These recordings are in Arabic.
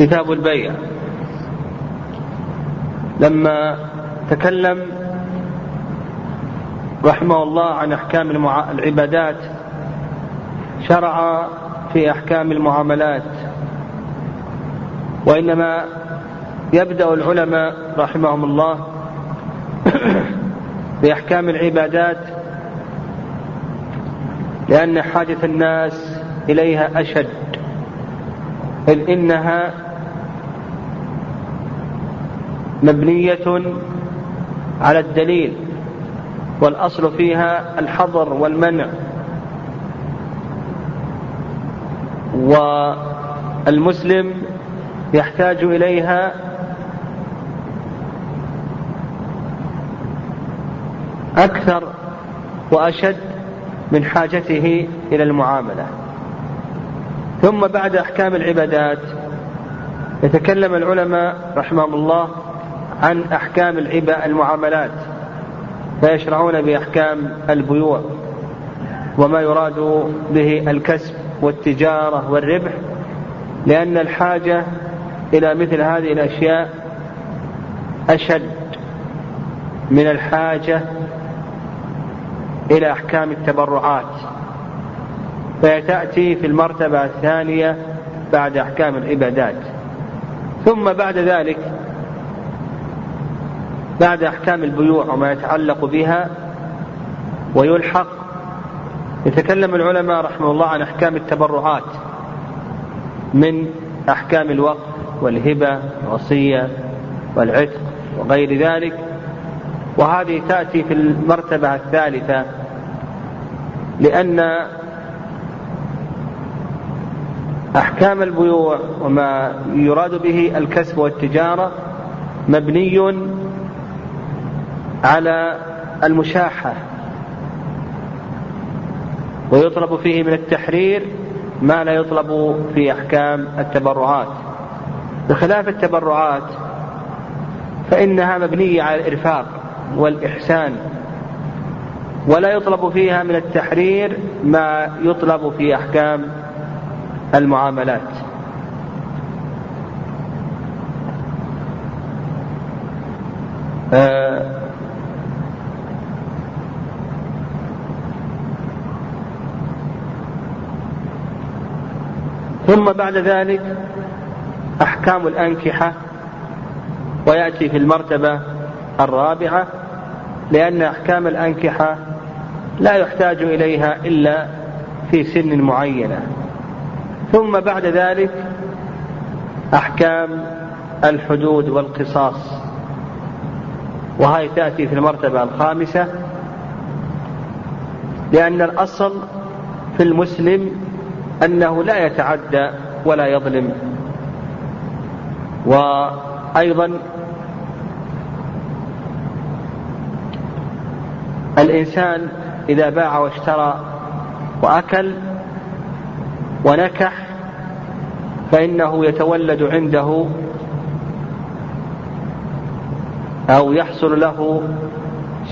كتاب البيع لما تكلم رحمه الله عن أحكام. العبادات شرع في أحكام المعاملات وإنما يبدأ العلماء رحمهم الله بأحكام العبادات لأن حاجة الناس إليها أشد إذ إنها مبنية على الدليل والأصل فيها الحظر والمنع. والمسلم يحتاج إليها أكثر وأشد من حاجته إلى المعاملة. ثم بعد أحكام العبادات يتكلم العلماء رحمهم الله عن أحكام المعاملات فيشرعون بأحكام البيوع وما يراد به الكسب والتجارة والربح لأن الحاجة إلى مثل هذه الأشياء أشد من الحاجة إلى أحكام التبرعات. فتاتي في المرتبة الثانية بعد أحكام العبادات. ثم بعد ذلك بعد أحكام البيوع وما يتعلق بها ويلحق. يتكلم العلماء رحمه الله عن أحكام التبرعات من أحكام الوقف والهبة والوصية والعتق وغير ذلك. وهذه تأتي في المرتبة الثالثة لأن أحكام البيوع وما يراد به الكسب والتجارة مبني على المشاحة. ويطلب فيه من التحرير ما لا يطلب في أحكام التبرعات. بخلاف التبرعات فانها مبنيه على الإرفاق والإحسان. ولا يطلب فيها من التحرير ما يطلب في أحكام المعاملات. آه ثم بعد ذلك أحكام الأنكحة ويأتي في المرتبة الرابعة لأن أحكام الأنكحة لا يحتاج إليها إلا في سن معينة. ثم بعد ذلك أحكام الحدود والقصاص. وهي تأتي في المرتبة الخامسة لأن الأصل في المسلم أنه لا يتعدى ولا يظلم. وأيضا الإنسان إذا باع واشترى وأكل ونكح فإنه يتولد عنده أو يحصل له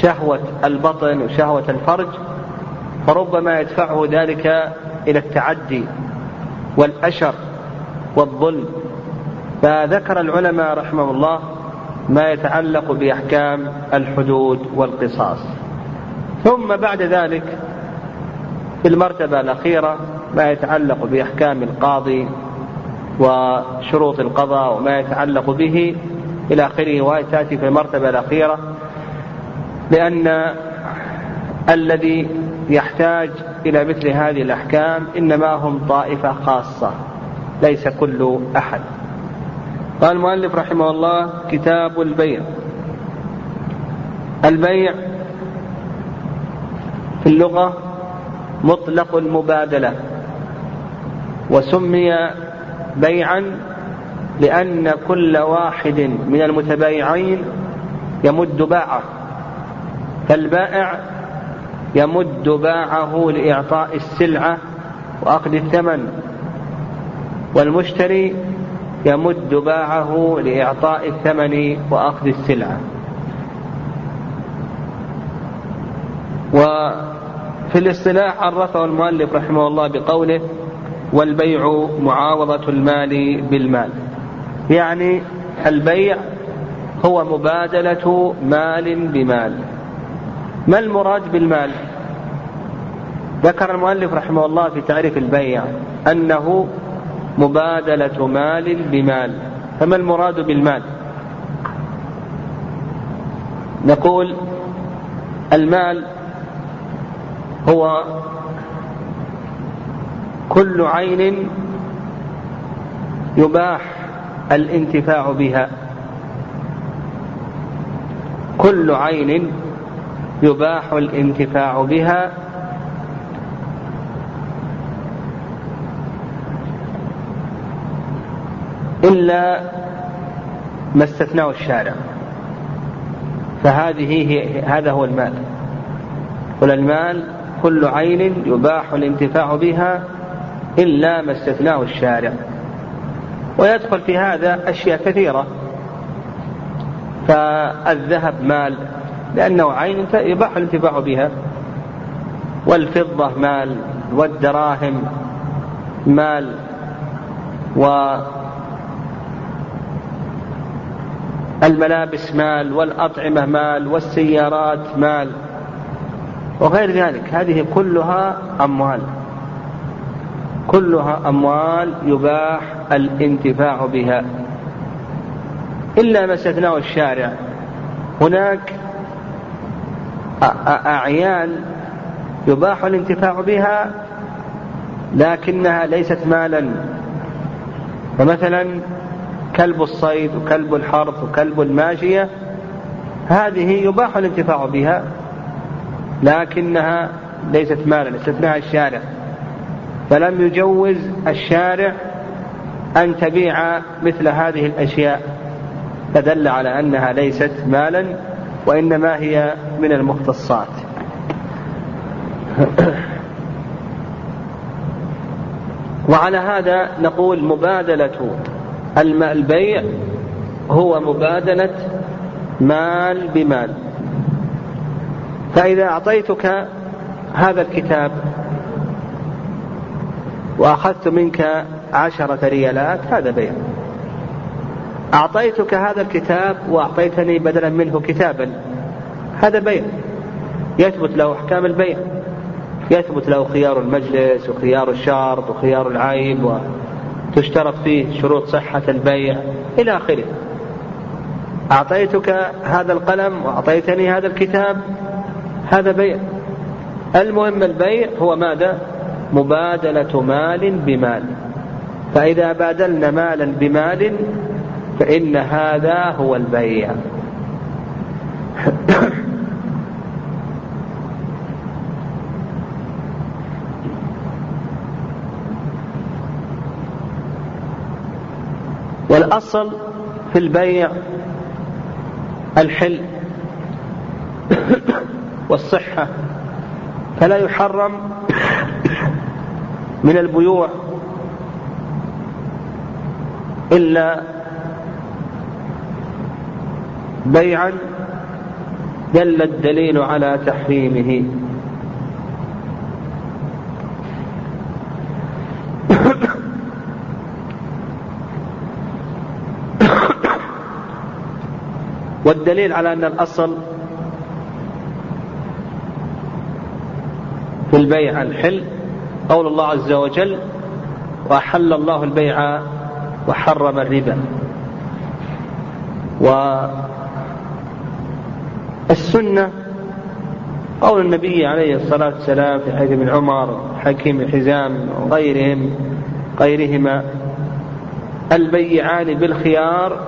شهوة البطن وشهوة الفرج فربما يدفعه ذلك إلى التعدي والأشر والظلم. فذكر العلماء رحمه الله ما يتعلق بأحكام الحدود والقصاص. ثم بعد ذلك في المرتبة الأخيرة ما يتعلق بأحكام القاضي وشروط القضاء وما يتعلق به إلى آخره. وهي تأتي في المرتبة الأخيرة لأن الذي يحتاج إلى مثل هذه الأحكام إنما هم طائفة خاصة ليس كل أحد. قال المؤلف رحمه الله كتاب البيع. البيع في اللغة مطلق المبادلة وسمي بيعا لأن كل واحد من المتبايعين يمد باعه فالبائع يمد باعه لإعطاء السلعة وأخذ الثمن والمشتري يمد باعه لإعطاء الثمن وأخذ السلعة. وفي الاصطلاح عرفه المؤلف رحمه الله بقوله والبيع معاوضة المال بالمال. يعني البيع هو مبادلة مال بمال. ما المراد بالمال؟ ذكر المؤلف رحمه الله في تعريف البيع أنه مبادلة مال بمال. فما المراد بالمال؟ نقول المال هو كل عين يباح الانتفاع بها. كل عين يباح الانتفاع بها. إلا ما استثناه الشارع. فهذه هي هذا هو المال. قل المال كل عين يباح الانتفاع بها إلا ما استثناه الشارع. ويدخل في هذا أشياء كثيرة. فالذهب مال لأنه عين يباح الانتفاع بها. والفضة مال والدراهم مال و الملابس مال والأطعمة مال والسيارات مال وغير ذلك. هذه كلها أموال. كلها أموال يباح الانتفاع بها. إلا ما استثناه الشارع. هناك أعيان يباح الانتفاع بها لكنها ليست مالا. فمثلا كلب الصيد وكلب الحرث وكلب الماشية هذه يباح الانتفاع بها لكنها ليست مالا استثناها الشارع. فلم يجوز الشارع أن تبيع مثل هذه الأشياء فدل على أنها ليست مالا. وإنما هي من المختصات. وعلى هذا نقول مبادلة البيع هو مبادلة مال بمال. فإذا أعطيتك هذا الكتاب وأخذت منك عشرة ريالات هذا بيع. أعطيتك هذا الكتاب وأعطيتني بدلا منه كتابا. هذا بيع. يثبت له أحكام البيع. يثبت له خيار المجلس وخيار الشرط وخيار العيب وتشترط فيه شروط صحة البيع إلى آخره. أعطيتك هذا القلم وأعطيتني هذا الكتاب. هذا بيع. المهم البيع هو ماذا؟ مبادلة مال بمال. فإذا بادلنا مالا بمال فإن هذا هو البيع. والأصل في البيع الحل والصحة. فلا يحرم من البيوع إلا بيعا دل الدليل على تحريمه. والدليل على أن الأصل في البيع الحل قول الله عز وجل وأحل الله البيع وحرم الربا. والسنة قول النبي عليه الصلاة والسلام في حديث ابن عمر حكيم الحزام وغيرهم غيرهما البيعان بالخيار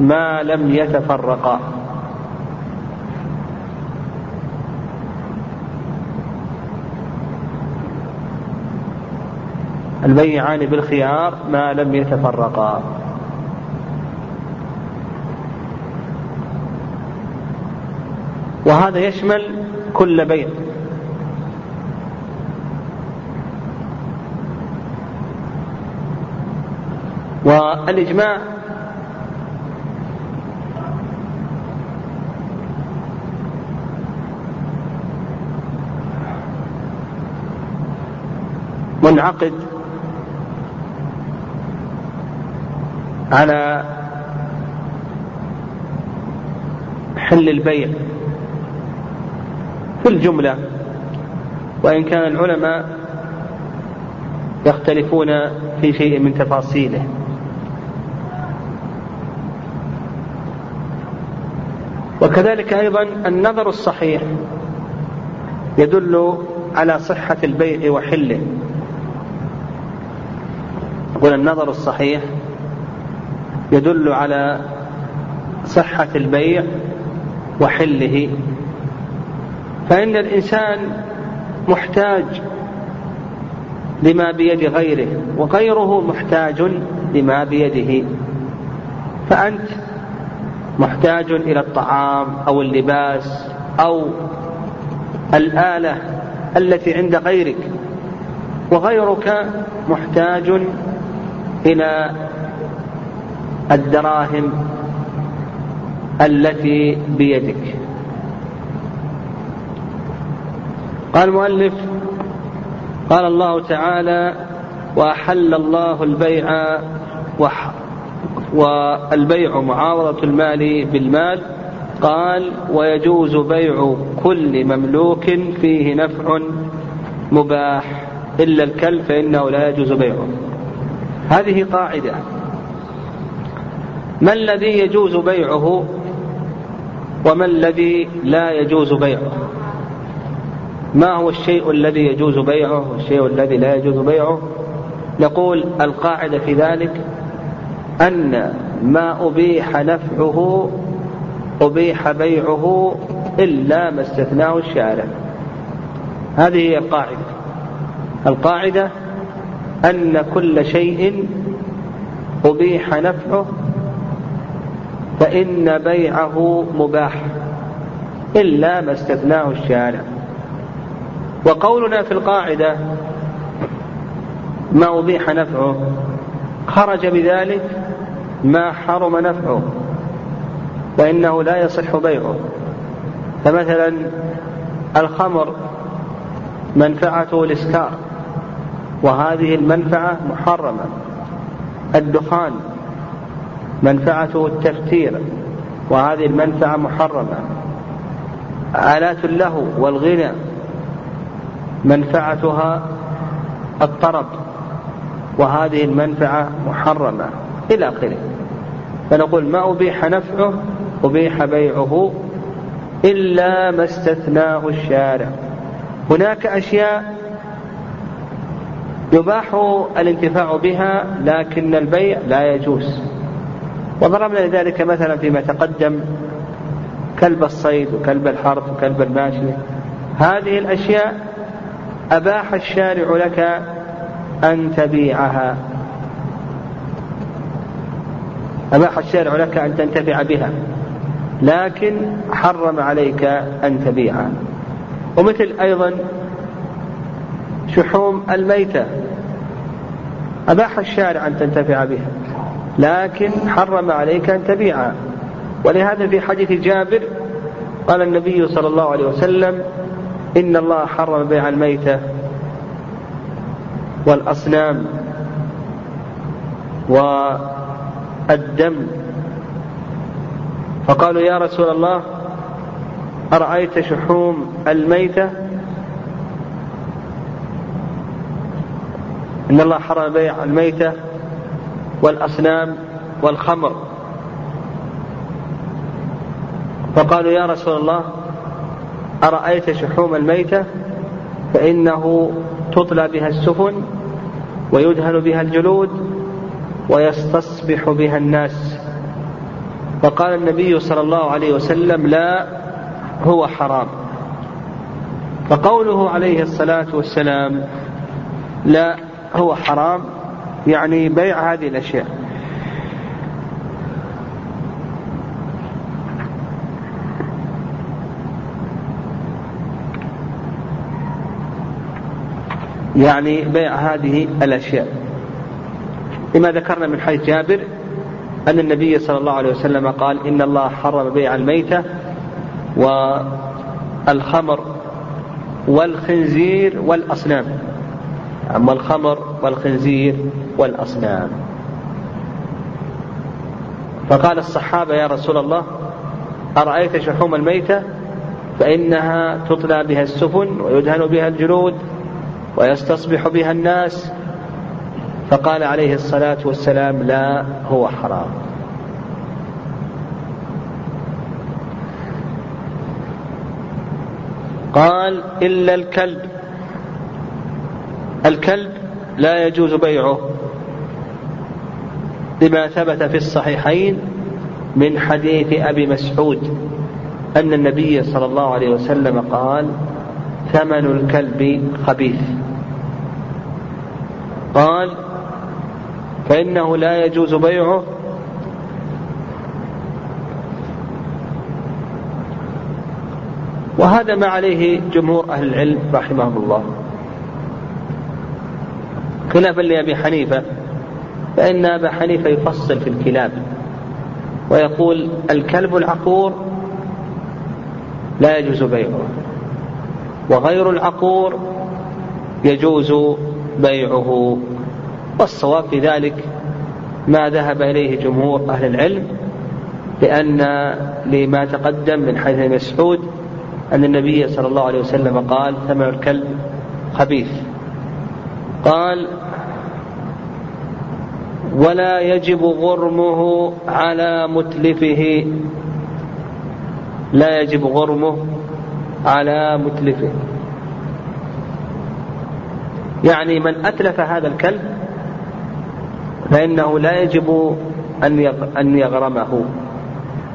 ما لم يتفرقا. البيعان بالخيار ما لم يتفرقا. وهذا يشمل كل بيع والإجماع منعقد على حل البيع. في الجملة وإن كان العلماء يختلفون في شيء من تفاصيله. وكذلك أيضا النظر الصحيح يدل على صحة البيع وحله. يقول النظر الصحيح يدل على صحة البيع وحله. فإن الإنسان محتاج لما بيد غيره وغيره محتاج لما بيده. فأنت محتاج إلى الطعام أو اللباس أو الآلة التي عند غيرك وغيرك محتاج إلى الدراهم التي بيدك. قال المؤلف قال الله تعالى وأحل الله البيع والبيع معاوضة المال بالمال. قال ويجوز بيع كل مملوك فيه نفع مباح. إلا الكلب فإنه لا يجوز بيعه. هذه قاعدة. ما الذي يجوز بيعه وما الذي لا يجوز بيعه؟ ما هو الشيء الذي يجوز بيعه والشيء الذي لا يجوز بيعه؟ نقول القاعدة في ذلك أن ما أبيح نفعه أبيح بيعه إلا ما استثناه الشارع. هذه هي القاعدة. القاعدة أن كل شيء أبيح نفعه فإن بيعه مباح إلا ما استثناه الشارع. وقولنا في القاعدة ما أبيح نفعه خرج بذلك ما حرم نفعه فإنه لا يصح بيعه. فمثلا الخمر منفعته الإسكار وهذه المنفعة محرمة. الدخان منفعته التفتير وهذه المنفعة محرمة. آلات اللهو والغنى منفعتها الطرب وهذه المنفعة محرمة إلى آخره. فنقول ما أبيح نفعه أبيح بيعه إلا ما استثناه الشارع. هناك أشياء يباح الانتفاع بها لكن البيع لا يجوز. وضربنا لذلك مثلا فيما تقدم كلب الصيد وكلب الحرث وكلب الماشي. هذه الأشياء أباح الشارع لك أن تبيعها. أباح الشارع لك أن تنتفع بها لكن حرم عليك أن تبيعها. ومثل أيضا شحوم الميتة. أباح الشارع أن تنتفع بها لكن حرم عليك أن تبيعها. ولهذا في حديث جابر قال النبي صلى الله عليه وسلم إن الله حرم بيع الميتة والأصنام والدم. فقالوا يا رسول الله أرأيت شحوم الميتة؟ إن الله حرم بيع الميتة والأصنام والخمر. فقالوا يا رسول الله أرأيت شحوم الميتة؟ فإنه تطلى بها السفن ويدهن بها الجلود ويستصبح بها الناس. فقال النبي صلى الله عليه وسلم لا هو حرام. فقوله عليه الصلاة والسلام لا هو حرام يعني بيع هذه الأشياء. يعني بيع هذه الأشياء. لما ذكرنا من حيث جابر أن النبي صلى الله عليه وسلم قال إن الله حرم بيع الميتة والخمر والخنزير والأصنام. أما الخمر والخنزير والأصنام. فقال الصحابة يا رسول الله أرأيت شحوم الميتة؟ فإنها تطلى بها السفن ويدهن بها الجلود ويستصبح بها الناس. فقال عليه الصلاة والسلام لا هو حرام. قال إلا الكلب. الكلب لا يجوز بيعه. لما ثبت في الصحيحين من حديث أبي مسعود أن النبي صلى الله عليه وسلم قال ثمن الكلب خبيث. قال فإنه لا يجوز بيعه. وهذا ما عليه جمهور أهل العلم رحمهم الله. خلافا لأبي حنيفة فإن أبا حنيفة يفصل في الكلاب ويقول الكلب العقور لا يجوز بيعه وغير العقور يجوز بيعه والصواب في ذلك ما ذهب إليه جمهور أهل العلم لأن لما تقدم من حيث مسعود أن النبي صلى الله عليه وسلم قال ثمن الكلب خبيث قال ولا يجب غرمه على متلفه لا يجب غرمه على متلفه. يعني من أتلف هذا الكلب فإنه لا يجب أن يغرمه.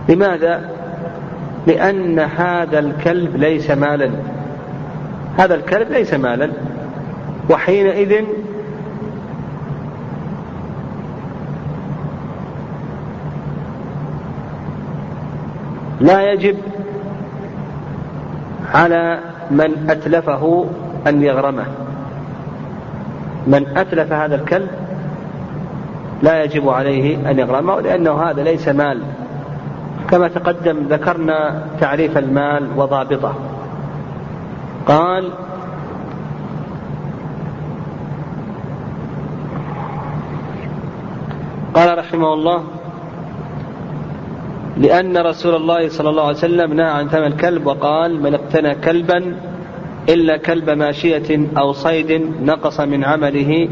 لماذا؟ لأن هذا الكلب ليس مالا. هذا الكلب ليس مالا. وحينئذ لا يجب على من أتلفه أن يغرمه. من أتلف هذا الكلب لا يجب عليه أن يغرمه لأنه هذا ليس مال. كما تقدم ذكرنا تعريف المال وضابطه. قال قال رحمه الله لأن رسول الله صلى الله عليه وسلم نهى عن ثمن الكلب وقال من اقتنى كلبا إلا كلب ماشية أو صيد نقص من عمله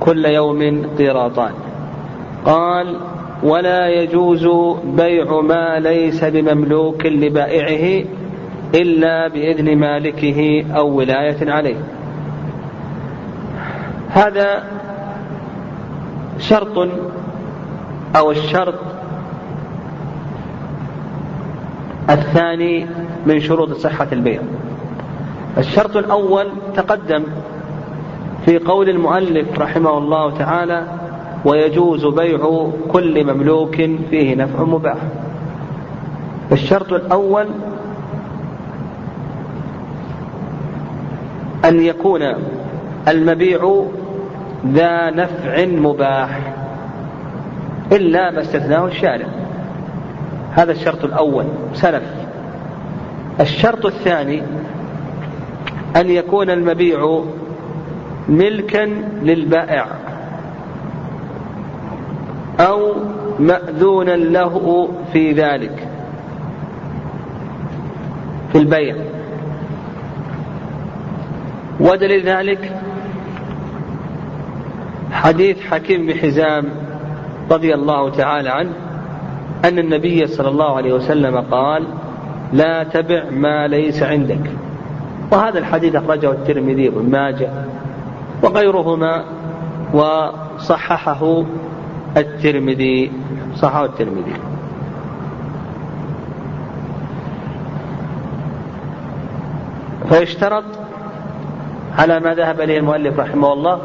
كل يوم قيراطان. قال ولا يجوز بيع ما ليس بمملوك لبائعه إلا بإذن مالكه أو ولاية عليه. هذا شرط أو الشرط الثاني من شروط صحة البيع. الشرط الأول تقدم في قول المؤلف رحمه الله تعالى ويجوز بيع كل مملوك فيه نفع مباح. الشرط الأول أن يكون المبيع ذا نفع مباح إلا ما استثناه الشارع. هذا الشرط الأول سلف. الشرط الثاني أن يكون المبيع ملكا للبائع أو مأذونا له في ذلك في البيع. ودليل ذلك حديث حكيم بن حزام رضي الله تعالى عنه أن النبي صلى الله عليه وسلم قال لا تبع ما ليس عندك. وهذا الحديث أخرجه الترمذي وابن ماجه وغيرهما وصححه الترمذي صححه الترمذي. فيشترط على ما ذهب إليه المؤلف رحمه الله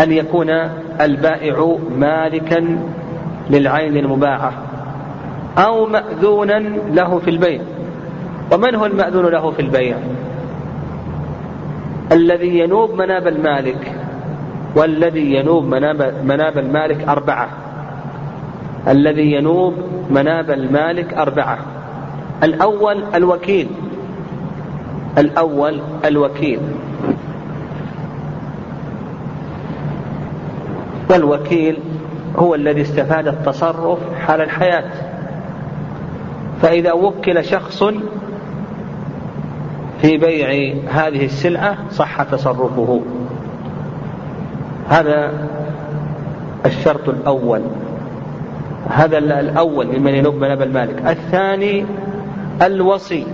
أن يكون البائع مالكا للعين المباعه أو ماذونا له في البيع. ومن هو المأذون له في البيع؟ الذي ينوب مناب المالك والذي ينوب مناب, مناب المالك أربعة. الذي ينوب مناب المالك أربعة. الأول الوكيل. الأول الوكيل. والوكيل هو الذي استفاد التصرف حال الحياة. فإذا وكل شخص في بيع هذه السلعة صح تصرفه. هذا الشرط الأول. هذا الأول ممن ينوب مناب المالك. الثاني الوصي.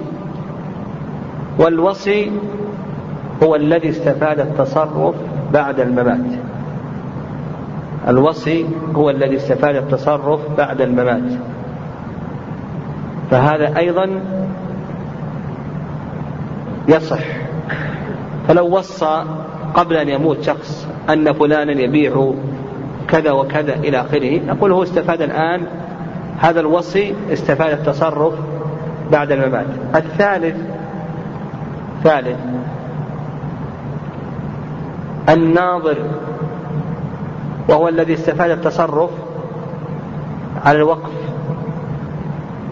والوصي هو الذي استفاد التصرف بعد الممات. الوصي هو الذي استفاد التصرف بعد الممات. فهذا أيضا يصح. فلو وصى قبل أن يموت شخص أن فلانا يبيع كذا وكذا إلى آخره نقول هو استفاد الآن هذا الوصي استفاد التصرف بعد الممات. الثالث ثالث الناظر وهو الذي استفاد التصرف على الوقف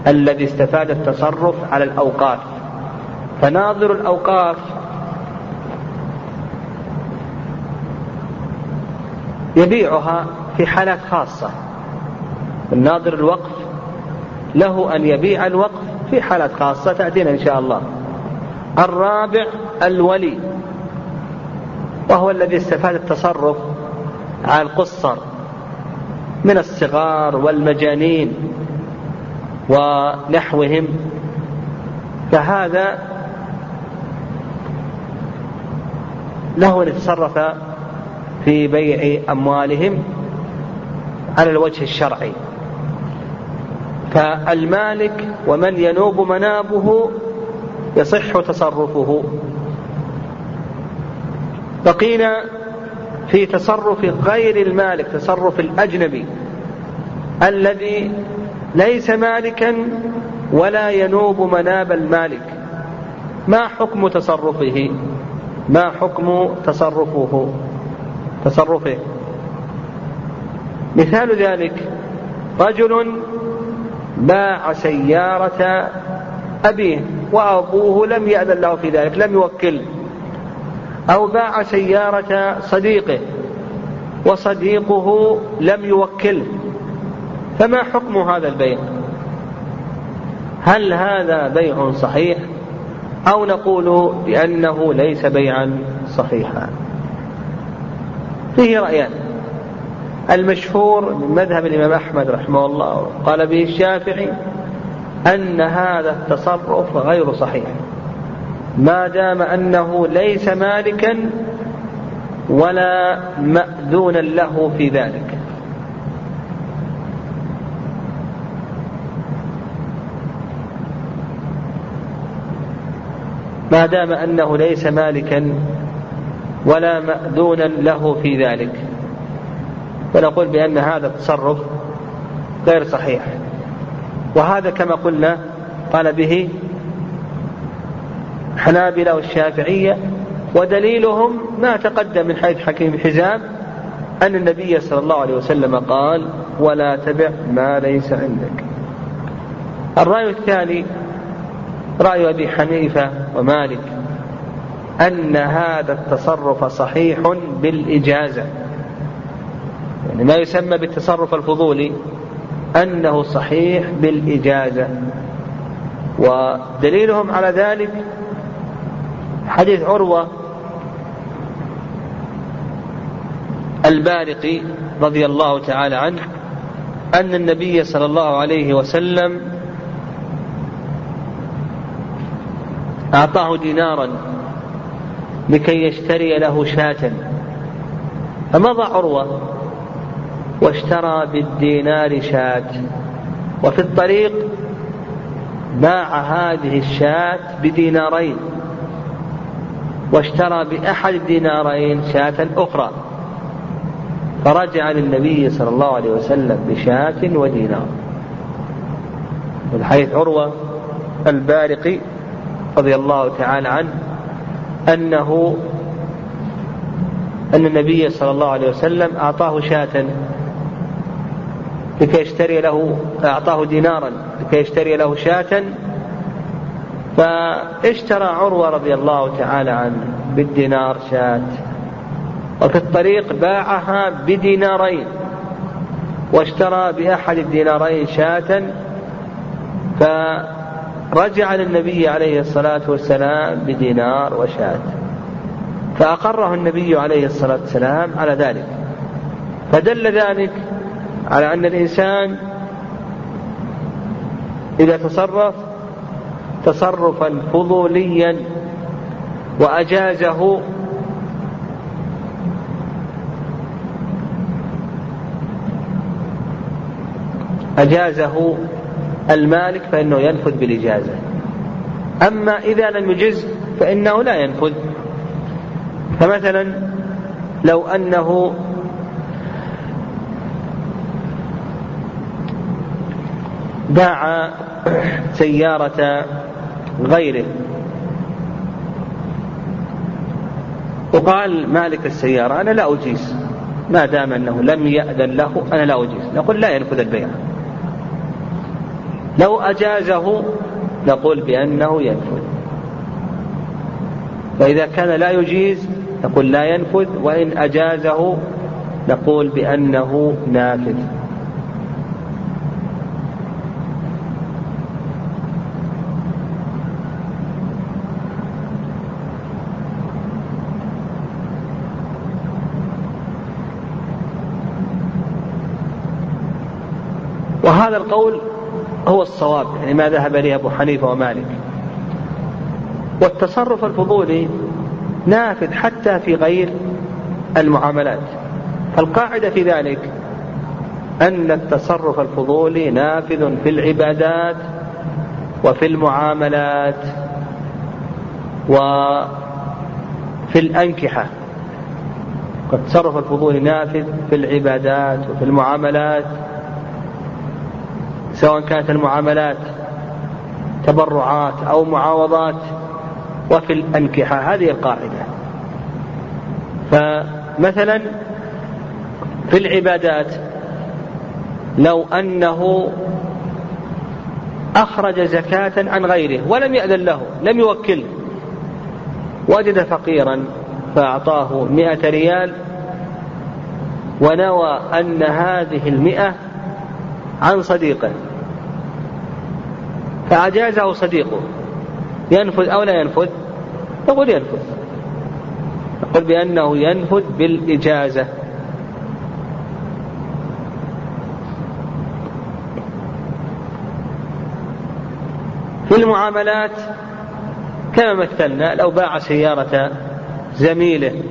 الذي استفاد التصرف على الأوقاف فناظر الأوقاف. يبيعها في حالات خاصة. الناظر الوقف له أن يبيع الوقف في حالات خاصة تأتينا إن شاء الله. الرابع الولي. وهو الذي استفاد التصرف على القصر من الصغار والمجانين ونحوهم. فهذا له أن يتصرف في بيع أموالهم على الوجه الشرعي. فالمالك ومن ينوب منابه يصح تصرفه. بقينا في تصرف غير المالك تصرف الأجنبي الذي ليس مالكا ولا ينوب مناب المالك. ما حكم تصرفه؟ ما حكم تصرفه؟ تصرفه. مثال ذلك رجل باع سيارة أبيه وأبوه لم يأذن له في ذلك لم يوكل. أو باع سيارة صديقه وصديقه لم يوكله فما حكم هذا البيع؟ هل هذا بيع صحيح؟ أو نقول بأنه ليس بيعا صحيحا. فيه رأيان. المشهور من مذهب الإمام أحمد رحمه الله قال به الشافعي أن هذا التصرف غير صحيح. ما دام أنه ليس مالكا ولا مأذونا له في ذلك. ما دام أنه ليس مالكا ولا مأذونا له في ذلك. فنقول بأن هذا التصرف غير صحيح. وهذا كما قلنا قال به حنابلة والشافعية ودليلهم ما تقدم من حيث حكيم حزام أن النبي صلى الله عليه وسلم قال ولا تبع ما ليس عندك. الرأي الثاني رأي أبي حنيفة ومالك أن هذا التصرف صحيح بالإجازة. يعني ما يسمى بالتصرف الفضولي أنه صحيح بالإجازة. ودليلهم على ذلك حديث عروة البارقي رضي الله تعالى عنه أن النبي صلى الله عليه وسلم أعطاه دينارا لكي يشتري له شاة. فمضى عروة واشترى بالدينار شاة. وفي الطريق باع هذه الشاة بدينارين واشترى بأحد الدينارين شاة أخرى. فرجع للنبي صلى الله عليه وسلم بشاة ودينار. من حيث عروة البارقي رضي الله تعالى عنه أنه أن النبي صلى الله عليه وسلم أعطاه شاة لكي يشتري له أعطاه دينارا لكي يشتري له شاة فاشترى عروة رضي الله تعالى عنه بالدينار شاة وفي الطريق باعها بدينارين واشترى بأحد الدينارين شاة فرجع للنبي عليه الصلاة والسلام بدينار وشاة. فأقره النبي عليه الصلاة والسلام على ذلك. فدل ذلك على أن الإنسان إذا تصرف تصرفا فضوليا وأجازه أجازه المالك فإنه ينفذ بالإجازة. أما إذا لم يجز فإنه لا ينفذ. فمثلا لو أنه باع سيارة غيره وقال مالك السيارة أنا لا أجيز. ما دام أنه لم يأذن له أنا لا أجيز. نقول لا ينفذ البيع. لو أجازه نقول بأنه ينفذ. فإذا كان لا يجيز نقول لا ينفذ وإن أجازه نقول بأنه نافذ. وهذا القول هو الصواب يعني ما ذهب إليه أبو حنيفة ومالك. والتصرف الفضولي نافذ حتى في غير المعاملات. فالقاعدة في ذلك أن التصرف الفضولي نافذ في العبادات وفي المعاملات وفي الأنكحة. التصرف الفضولي نافذ في العبادات وفي المعاملات سواء كانت المعاملات تبرعات أو معاوضات وفي الأنكحة هذه القاعدة. فمثلا في العبادات لو أنه أخرج زكاة عن غيره ولم يأذن له لم يوكله وجد فقيرا فأعطاه مئة ريال ونوى أن هذه المئة عن صديقه. فأجازه صديقه. ينفذ أو لا ينفذ؟ نقول ينفذ. نقول بأنه ينفذ بالإجازة. في المعاملات كما مثلنا لو باع سيارة زميله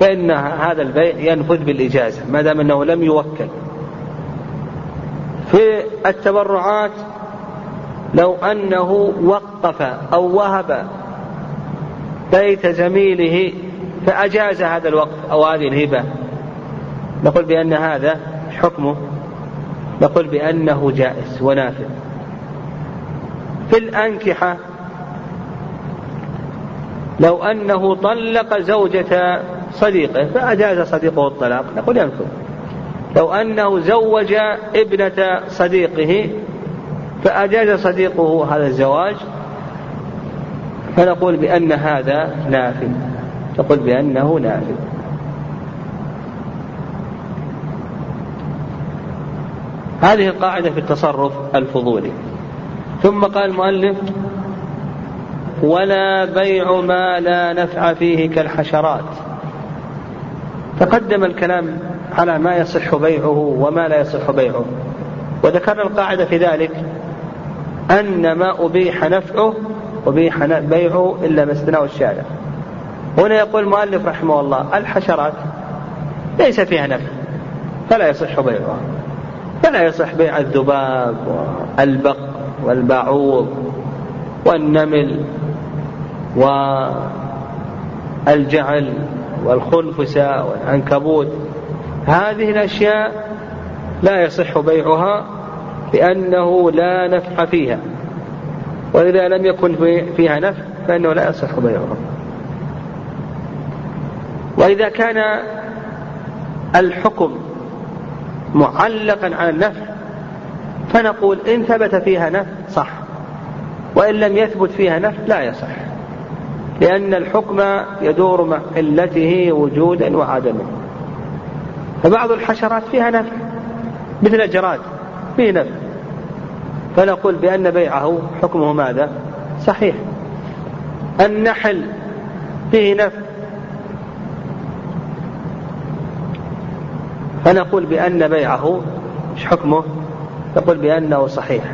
فإن هذا البيع ينفذ بالإجازة ما دام أنه لم يوكل. في التبرعات لو أنه وقف أو وهب بيت زميله فأجاز هذا الوقف أو هذه الهبة. نقول بأن هذا حكمه. نقول بأنه جائز ونافذ في الأنكحة لو أنه طلق زوجة صديقه فأجاز صديقه الطلاق. نقول ينفذ لو أنه زوج ابنة صديقه فأجاز صديقه هذا الزواج فنقول بأن هذا نافذ تقول بأنه نافذ. هذه القاعدة في التصرف الفضولي. ثم قال المؤلف ولا بيع ما لا نفع فيه كالحشرات. تقدم الكلام على ما يصح بيعه وما لا يصح بيعه وذكرنا القاعدة في ذلك. أن ما أبيح نفعه أبيح بيعه إلا ما استثناه الشارع. هنا يقول المؤلف رحمه الله الحشرات ليس فيها نفع فلا يصح بيعها فلا يصح بيع الذباب والبق والبعوض والنمل والجعل والخنفسة والعنكبوت. هذه الأشياء لا يصح بيعها لأنه لا نفع فيها. وإذا لم يكن فيها نفع فإنه لا يصح بيعها وإذا كان الحكم معلقا على النفع فنقول إن ثبت فيها نفع صح. وإن لم يثبت فيها نفع لا يصح. لأن الحكم يدور مع علته وجودا وعدما فبعض الحشرات فيها نفع مثل الجراد. فيه نفع فنقول بأن بيعه حكمه ماذا؟ صحيح. النحل فيه نفع. فنقول بأن بيعه إيش حكمه؟ نقول بأنه صحيح.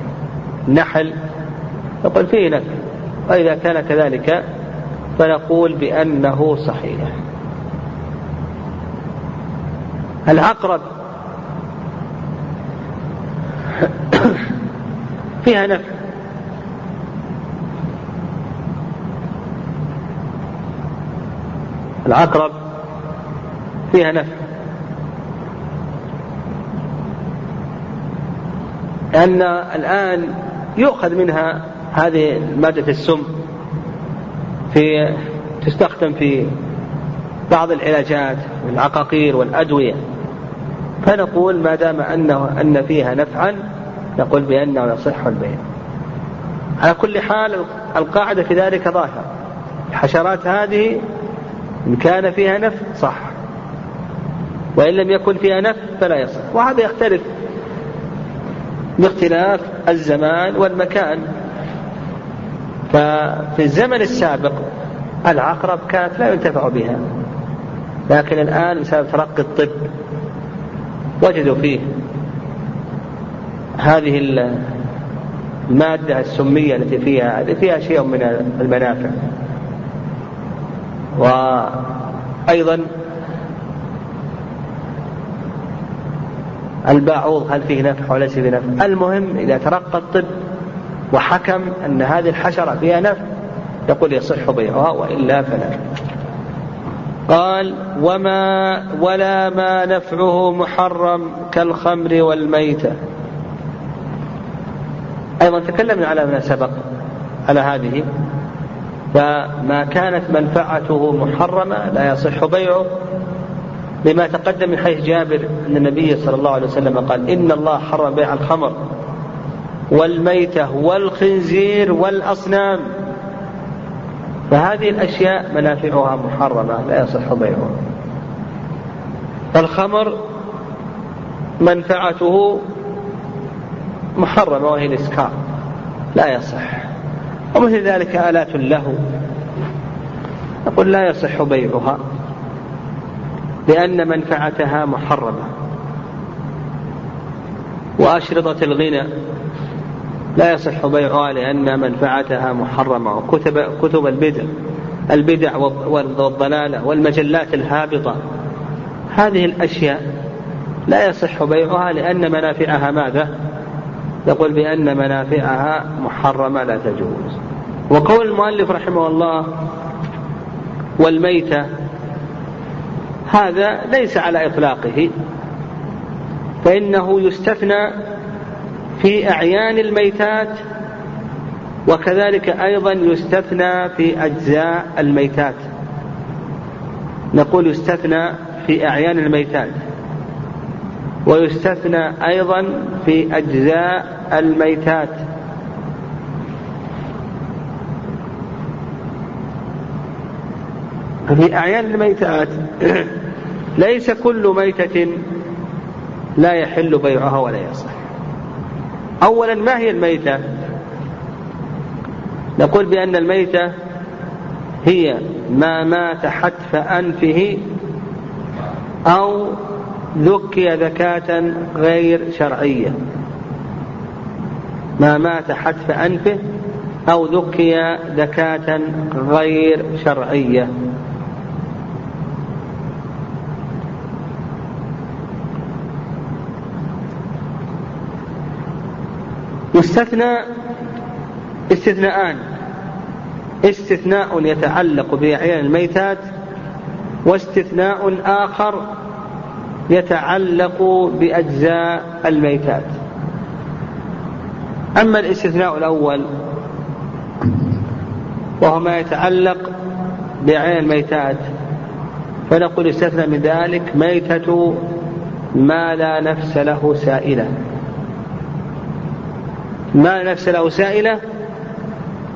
نحل نقول فيه نفع. وإذا كان كذلك فنقول بأنه صحيح. العقرب فيها نفع. العقرب فيها نفع. لأن الآن يؤخذ منها هذه مادة السم في تستخدم في بعض العلاجات والعقاقير والأدوية. فنقول ما دام أنه أن فيها نفعا نقول بأنه يصح البيع. على كل حال القاعدة في ذلك ظاهرة. الحشرات هذه إن كان فيها نفع صح. وإن لم يكن فيها نفع فلا يصح. وهذا يختلف باختلاف الزمان والمكان. ففي الزمن السابق العقرب كانت لا ينتفع بها. لكن الآن بسبب ترقي الطب وجدوا فيه هذه المادة السمية التي فيها التي فيها شيء من المنافع. وأيضا الباعوض هل فيه نفع وليس فيه نفع؟ المهم إذا ترقى الطب وحكم أن هذه الحشرة فيها نفع يقول يصح بيعها وإلا فلا. قال وما ولا ما نفعه محرم كالخمر والميتة. أيضا تكلمنا على ما سبق على هذه. فما كانت منفعته محرمة لا يصح بيعه. لما تقدم من حيث جابر أن النبي صلى الله عليه وسلم قال إن الله حرم بيع الخمر والميتة والخنزير والأصنام. فهذه الأشياء منافعها محرمة لا يصح بيعها. الخمر منفعته محرمة وهي الإسكار. لا يصح. ومثل ذلك آلات اللهو نقول لا يصح بيعها لأن منفعتها محرمة. وأشرطة الغنى لا يصح بيعها لأن منفعتها محرمة. وكتب كتب البدع البدع والضلالة والمجلات الهابطة. هذه الأشياء لا يصح بيعها لأن منافعها ماذا؟ يقول بأن منافعها محرمة لا تجوز. وقول المؤلف رحمه الله والميتة هذا ليس على إطلاقه فإنه يستثنى في أعيان الميتات وكذلك أيضا يستثنى في أجزاء الميتات. نقول يستثنى في أعيان الميتات ويستثنى أيضا في أجزاء الميتات. في أعيان الميتات. ليس كل ميتة لا يحل بيعها ولا يصح. أولا ما هي الميتة؟ نقول بأن الميتة هي ما مات حتف أنفه أو ذكي ذكاة غير شرعية. ما مات حتف أنفه أو ذكي ذكاة غير شرعية. يستثنى استثناءان. استثناء يتعلق بأعيان الميتات واستثناء آخر يتعلق بأجزاء الميتات. أما الاستثناء الأول وهو ما يتعلق بعين الميتات فنقول استثنى من ذلك ميتة ما لا نفس له سائلة. ما لا نفس له سائلة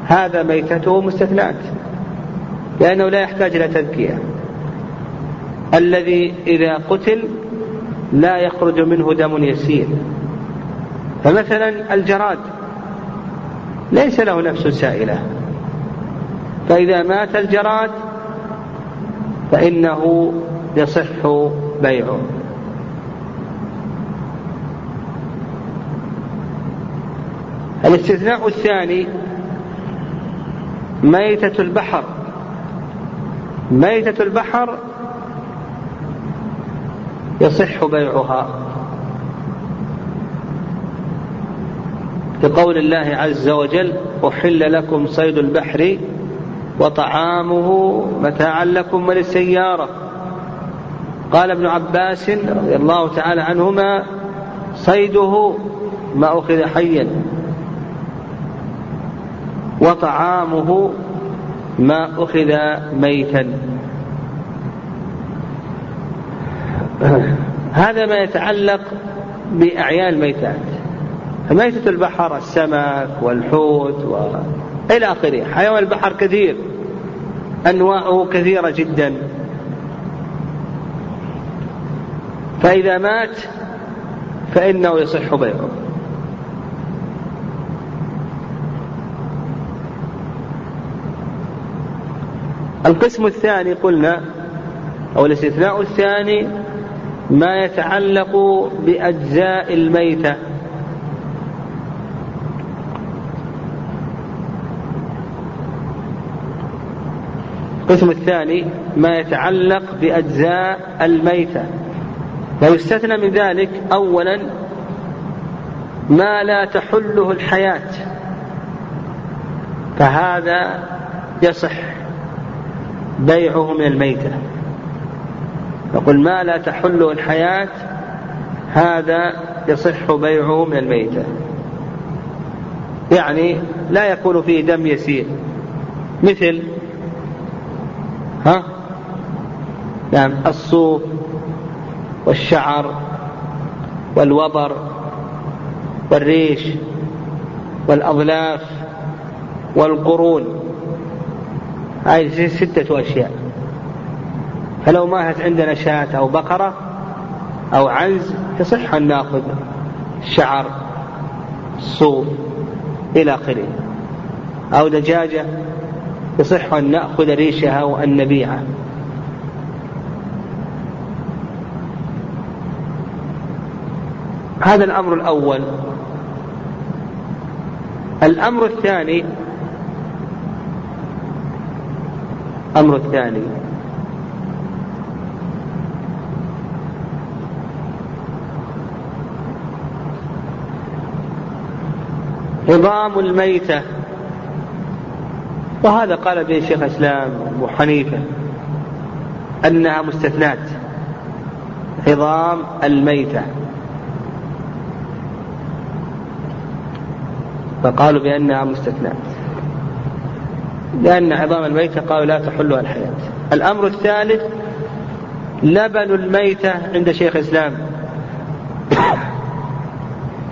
هذا ميتته مستثنات لأنه لا يحتاج إلى تذكية. الذي إذا قتل لا يخرج منه دم يسير. فمثلا الجراد ليس له نفس سائلة. فإذا مات الجراد فإنه يصح بيعه. الاستثناء الثاني ميتة البحر. ميتة البحر يصح بيعها. لقول الله عز وجل أحل لكم صيد البحر وطعامه متاعا لكم وللسيارة. قال ابن عباس رضي الله تعالى عنهما صيده ما أخذ حيا وطعامه ما أخذ ميتا. هذا ما يتعلق بأعيان الميتات فميتة البحر السمك والحوت و... إلى آخره. حيوان البحر كثير. أنواعه كثيرة جدا. فإذا مات فإنه يصح بيعه. القسم الثاني قلنا أو الاستثناء الثاني ما يتعلق بأجزاء الميتة. القسم الثاني ما يتعلق بأجزاء الميتة. ويستثنى من ذلك أولا ما لا تحله الحياة. فهذا يصح بيعه من الميتة. نقول ما لا تحله الحياة هذا يصح بيعه من الميتة. يعني لا يكون فيه دم يسير. مثل ها؟ نعم الصوف والشعر والوبر والريش والأظلاف والقرون. هذه ستة أشياء. فلو ماتت عندنا شاة أو بقرة أو عنز يصح أن نأخذ الشعر الصوف إلى آخره. أو دجاجة يصح أن نأخذ ريشها وأن نبيعها. هذا الأمر الأول. الأمر الثاني الأمر الثاني. عظام الميتة. وهذا قال به شيخ الإسلام أبو حنيفة أنها مستثنات. عظام الميتة. فقالوا بأنها مستثنات. لأن عظام الميتة قالوا لا تحلها الحياة. الأمر الثالث لبن الميتة عند شيخ الإسلام.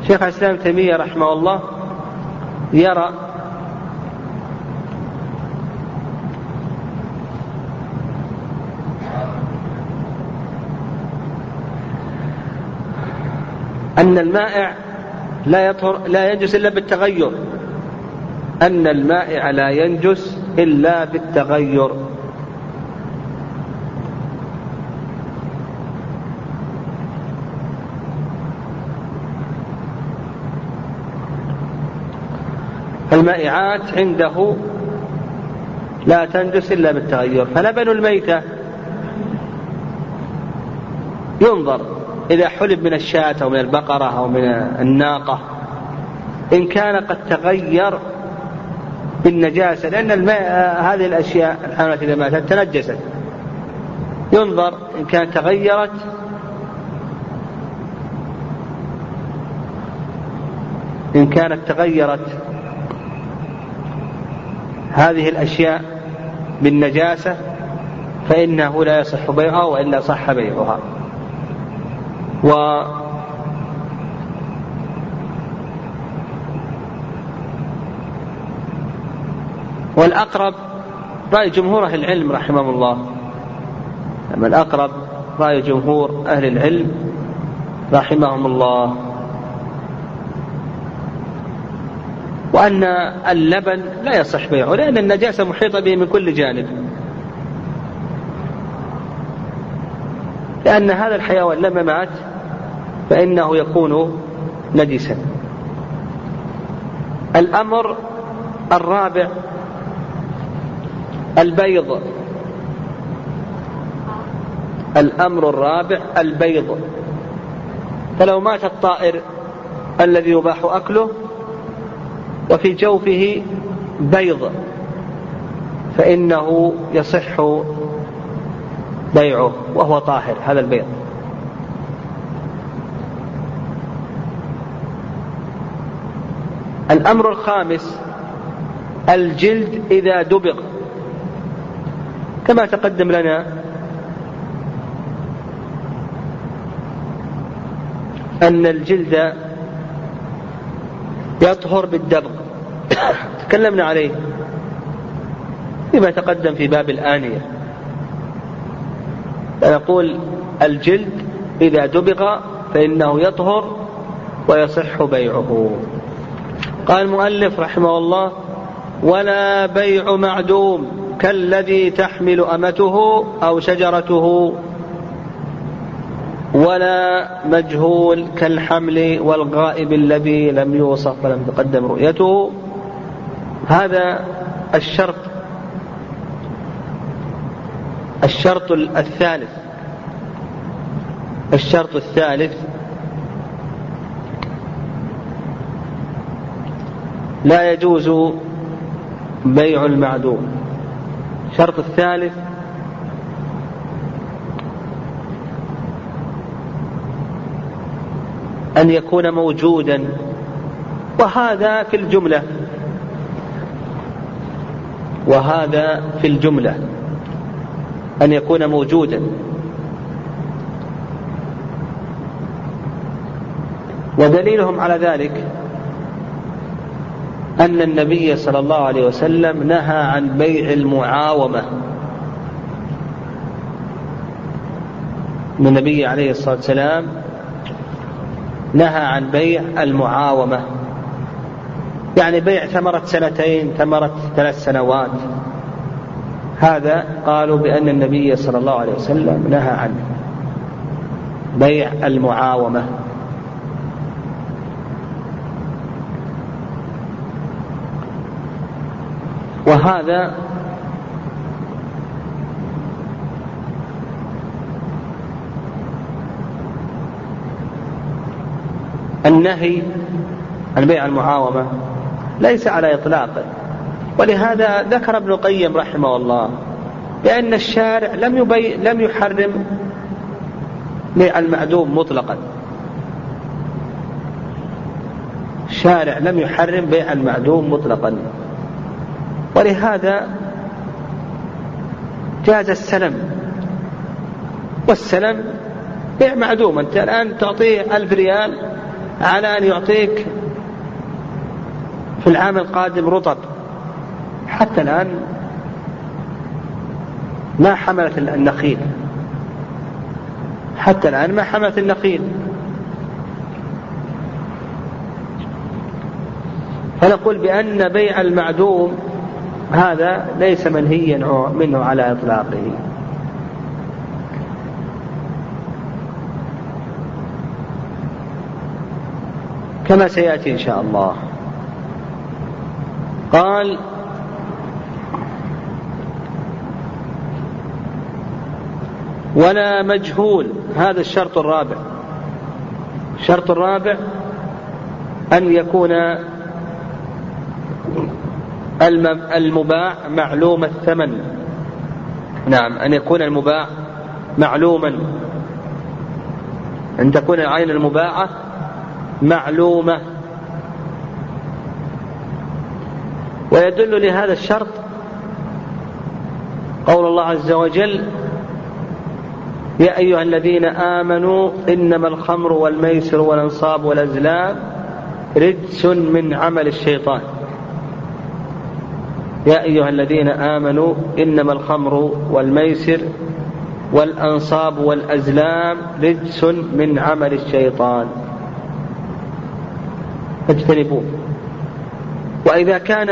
شيخ الإسلام تيمية رحمه الله يرى أن المائع لا يطهر لا ينجس إلا بالتغير. أن المائع لا ينجس إلا بالتغير. المائعات عنده لا تنجس إلا بالتغير. فلبن الميتة. ينظر. إذا حلب من الشاة أو من البقرة أو من الناقة إن كان قد تغير بالنجاسة لأن الماء هذه الأشياء الحيوانات إذا ماتت تنجست. ينظر إن كانت تغيرت. إن كانت تغيرت هذه الأشياء بالنجاسة فإنه لا يصح بيعها وإلا صح بيعها. و والأقرب رأي جمهور أهل العلم رحمهم الله. أما الأقرب رأي جمهور أهل العلم رحمهم الله. وأن اللبن لا يصح بيعه لأن النجاسة محيطة به من كل جانب. لأن هذا الحيوان لما مات فإنه يكون نجسا. الأمر الرابع البيض. الأمر الرابع البيض. فلو مات الطائر الذي يباح أكله وفي جوفه بيض فإنه يصح بيعه وهو طاهر هذا البيض. الأمر الخامس الجلد إذا دبغ. كما تقدم لنا أن الجلد يطهر بالدبغ. تكلمنا عليه فيما تقدم في باب الآنية. نقول الجلد إذا دبغ فإنه يطهر ويصح بيعه. قال المؤلف رحمه الله ولا بيع معدوم كالذي تحمل أمته أو شجرته ولا مجهول كالحمل والغائب الذي لم يوصف ولم تقدم رؤيته. هذا الشرط الشرط الثالث الشرط الثالث لا يجوز بيع المعدوم. الشرط الثالث أن يكون موجودا وهذا في الجملة. وهذا في الجملة. أن يكون موجودا. ودليلهم على ذلك أن النبي صلى الله عليه وسلم نهى عن بيع المعاومة. النبي عليه الصلاة والسلام نهى عن بيع المعاومة. يعني بيع ثمرة سنتين ثمرة ثلاث سنوات. هذا قالوا بأن النبي صلى الله عليه وسلم نهى عنه بيع المعاومة. وهذا النهي عن بيع المعاومة ليس على إطلاقه ولهذا ذكر ابن القيم رحمه الله بأن الشارع لم يبي لم يحرم بيع المعدوم مطلقا. الشارع لم يحرم بيع المعدوم مطلقا. ولهذا جاز السلم. والسلم بيع معدوم. أنت الآن تعطيه ألف ريال على أن يعطيك في العام القادم رطب. حتى الآن ما حملت النخيل. حتى الآن ما حملت النخيل. فنقول بأن بيع المعدوم هذا ليس منهيا منه على إطلاقه. كما سيأتي إن شاء الله. قال ولا مجهول. هذا الشرط الرابع. الشرط الرابع أن يكون المباع معلوم الثمن. نعم أن يكون المباع معلوما. أن تكون العين المباعة معلومة. ويدل لهذا الشرط قول الله عز وجل يا أيها الذين آمنوا إنما الخمر والميسر والأنصاب والأزلام رجس من عمل الشيطان. يا أيها الذين آمنوا إنما الخمر والميسر والأنصاب والأزلام رجس من عمل الشيطان. فاجتنبوه وإذا كان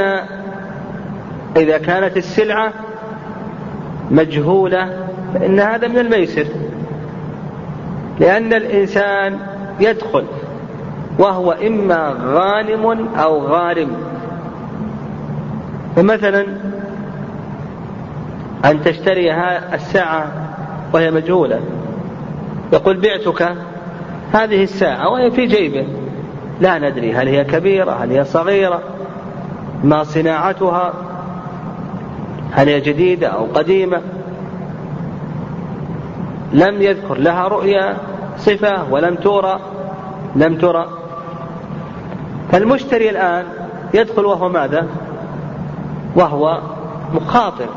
إذا كانت السلعة مجهولة فإن هذا من الميسر. لأن الإنسان يدخل وهو إما غانم أو غارم. فمثلا أن تشتري الساعة وهي مجهولة. يقول بعتك هذه الساعة وهي في جيبه. لا ندري هل هي كبيرة هل هي صغيرة ما صناعتها هل هي جديدة أو قديمة. لم يذكر لها رؤيا صفة ولم ترى لم ترى. فالمشتري الآن يدخل وهو ماذا؟ وهو مخاطر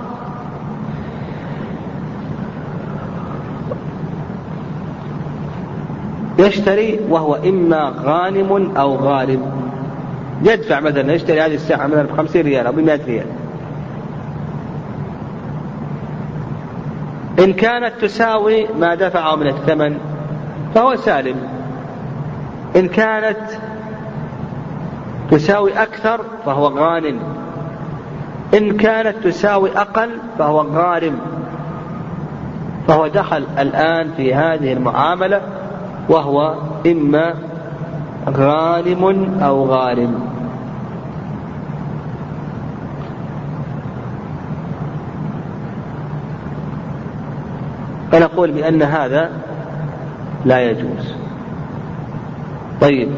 يشتري وهو إما غانم أو غارم. يدفع مثلا يشتري هذه الساعة مثلا بخمسين ريال أو بمئة ريال. إن كانت تساوي ما دفعه من الثمن فهو سالم. إن كانت تساوي أكثر فهو غانم. إن كانت تساوي أقل فهو غارم. فهو دخل الآن في هذه المعاملة وهو إما غانم أو غارم. فنقول بأن هذا لا يجوز. طيب.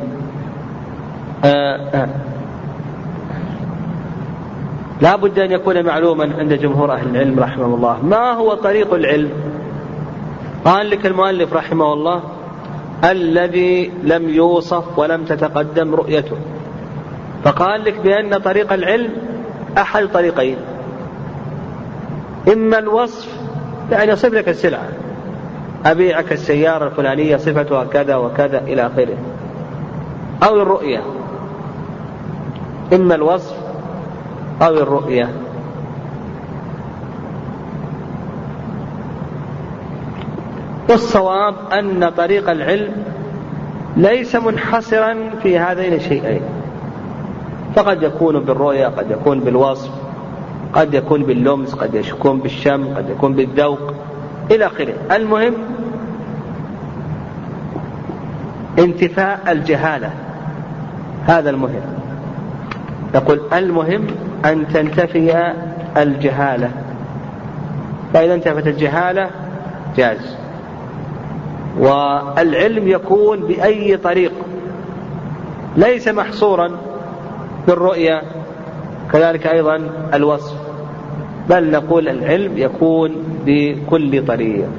آه آه. لا بد أن يكون معلوما عند جمهور أهل العلم رحمه الله. ما هو طريق العلم؟ قال لك المؤلف رحمه الله الذي لم يوصف ولم تتقدم رؤيته. فقال لك بأن طريق العلم أحد طريقين. إما الوصف يعني يصف لك السلعة. أبيعك السيارة الفلانية صفتها كذا وكذا إلى آخره. أو الرؤية. إما الوصف أو الرؤية. والصواب أن طريق العلم ليس منحصرا في هذين الشيئين. فقد يكون بالرؤية قد يكون بالوصف قد يكون باللمس قد يكون بالشم قد يكون بالذوق إلى آخره. المهم انتفاء الجهالة. هذا المهم. يقول المهم أن تنتفي الجهالة. فإذا انتفت الجهالة جاز. والعلم يكون بأي طريق. ليس محصورا بالرؤية كذلك أيضا الوصف. بل نقول العلم يكون بكل طريق.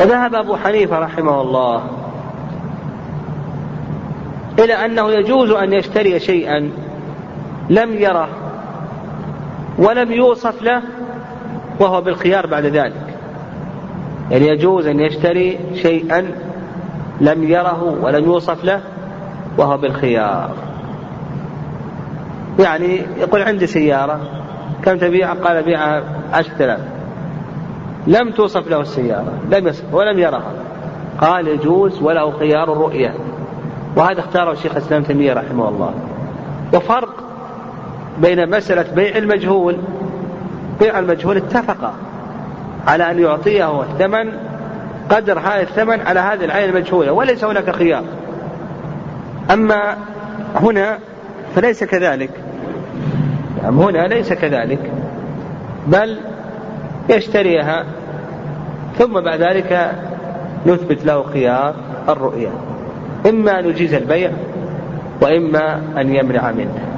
وذهب أبو حنيفة رحمه الله إلى أنه يجوز أن يشتري شيئا لم يره ولم يوصف له وهو بالخيار بعد ذلك. يعني يجوز أن يشتري شيئا لم يره ولم يوصف له وهو بالخيار. يعني يقول عندي سيارة كم تبيع؟ قال بيعها عشرة آلاف. لم توصف له السيارة لم يصف ولم يرها قال يجوز وله خيار الرؤية. وهذا اختاره الشيخ الإسلام تيمية رحمه الله. وفرق بين مسألة بيع المجهول بيع المجهول اتفق على أن يعطيه الثمن قدر هذا الثمن على هذه العين المجهولة وليس هناك خيار. أما هنا فليس كذلك. هنا ليس كذلك. بل يشتريها ثم بعد ذلك نثبت له خيار الرؤيا إما أن يجيز البيع وإما أن يمنع منه.